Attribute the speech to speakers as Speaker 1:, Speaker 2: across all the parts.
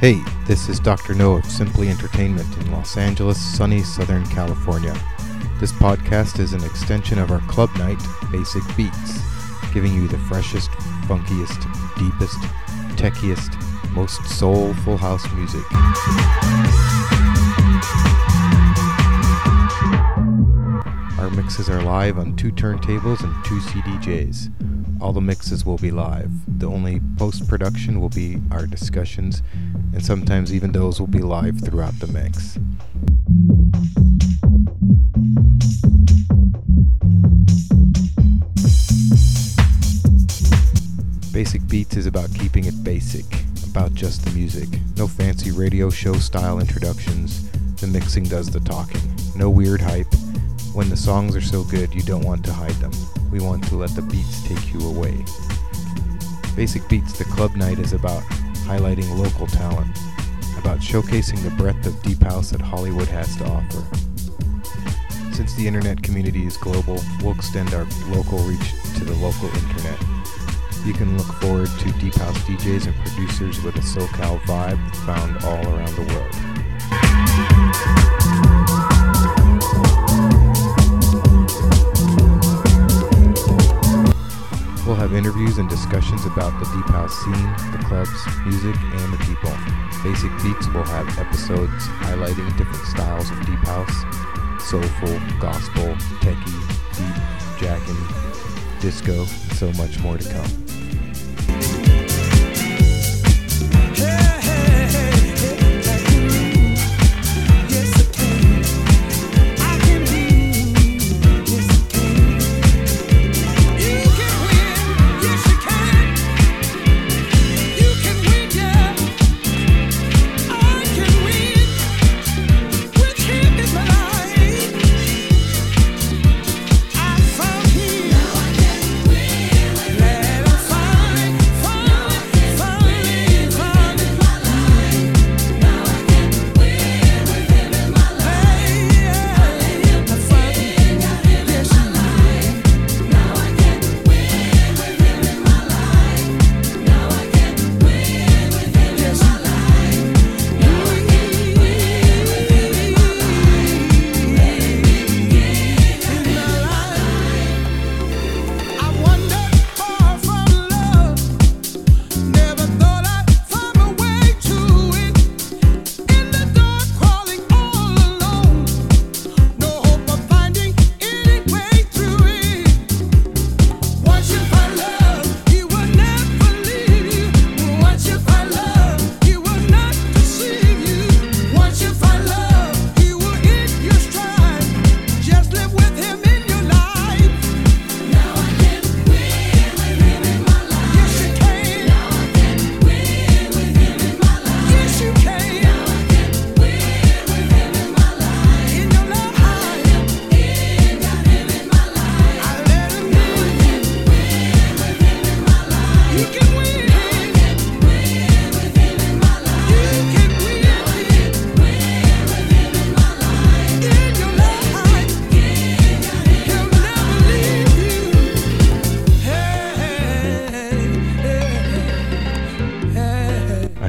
Speaker 1: Hey, this is Dr. No of Simply Entertainment in Los Angeles, sunny Southern California. This podcast is an extension of our club night, Basic Beats, giving you the freshest, funkiest, deepest, techiest, most soulful house music. Our mixes are live on two turntables and two CDJs. All the mixes will be live. The only post production will be our discussions, and sometimes even those will be live throughout the mix. Basic Beats is about keeping it basic, about just the music. No fancy radio show style introductions. The mixing does the talking. No weird hype. When the songs are so good, you don't want to hide them. We want to let the beats take you away. Basic Beats, the club night, is about highlighting local talent, about showcasing the breadth of deep house that Hollywood has to offer. Since the internet community is global, we'll extend our local reach to the local internet. You can look forward to deep house DJs and producers with a SoCal vibe found all around the world. Interviews and discussions about the deep house scene, the clubs, music, and the people. Basic Beats will have episodes highlighting different styles of deep house, soulful, gospel, techie, deep, jackin', disco, and so much more to come.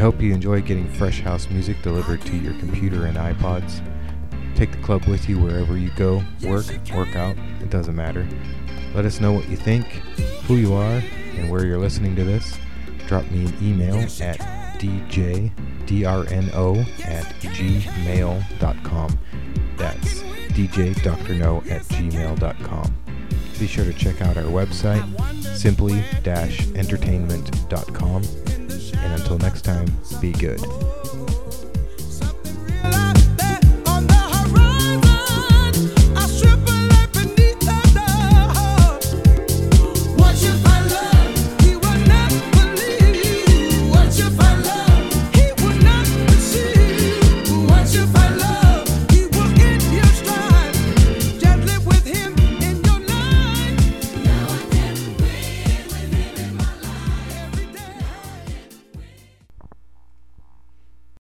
Speaker 1: Hope you enjoy getting fresh house music delivered to your computer and iPods. Take the club with you wherever you go, work, work out, it doesn't matter. Let us know what you think, who you are, and where you're listening to this. Drop me an email at djdrno at gmail.com. That's djdrno at gmail.com. Be sure to check out our website, simply-entertainment.com. And until next time, be good.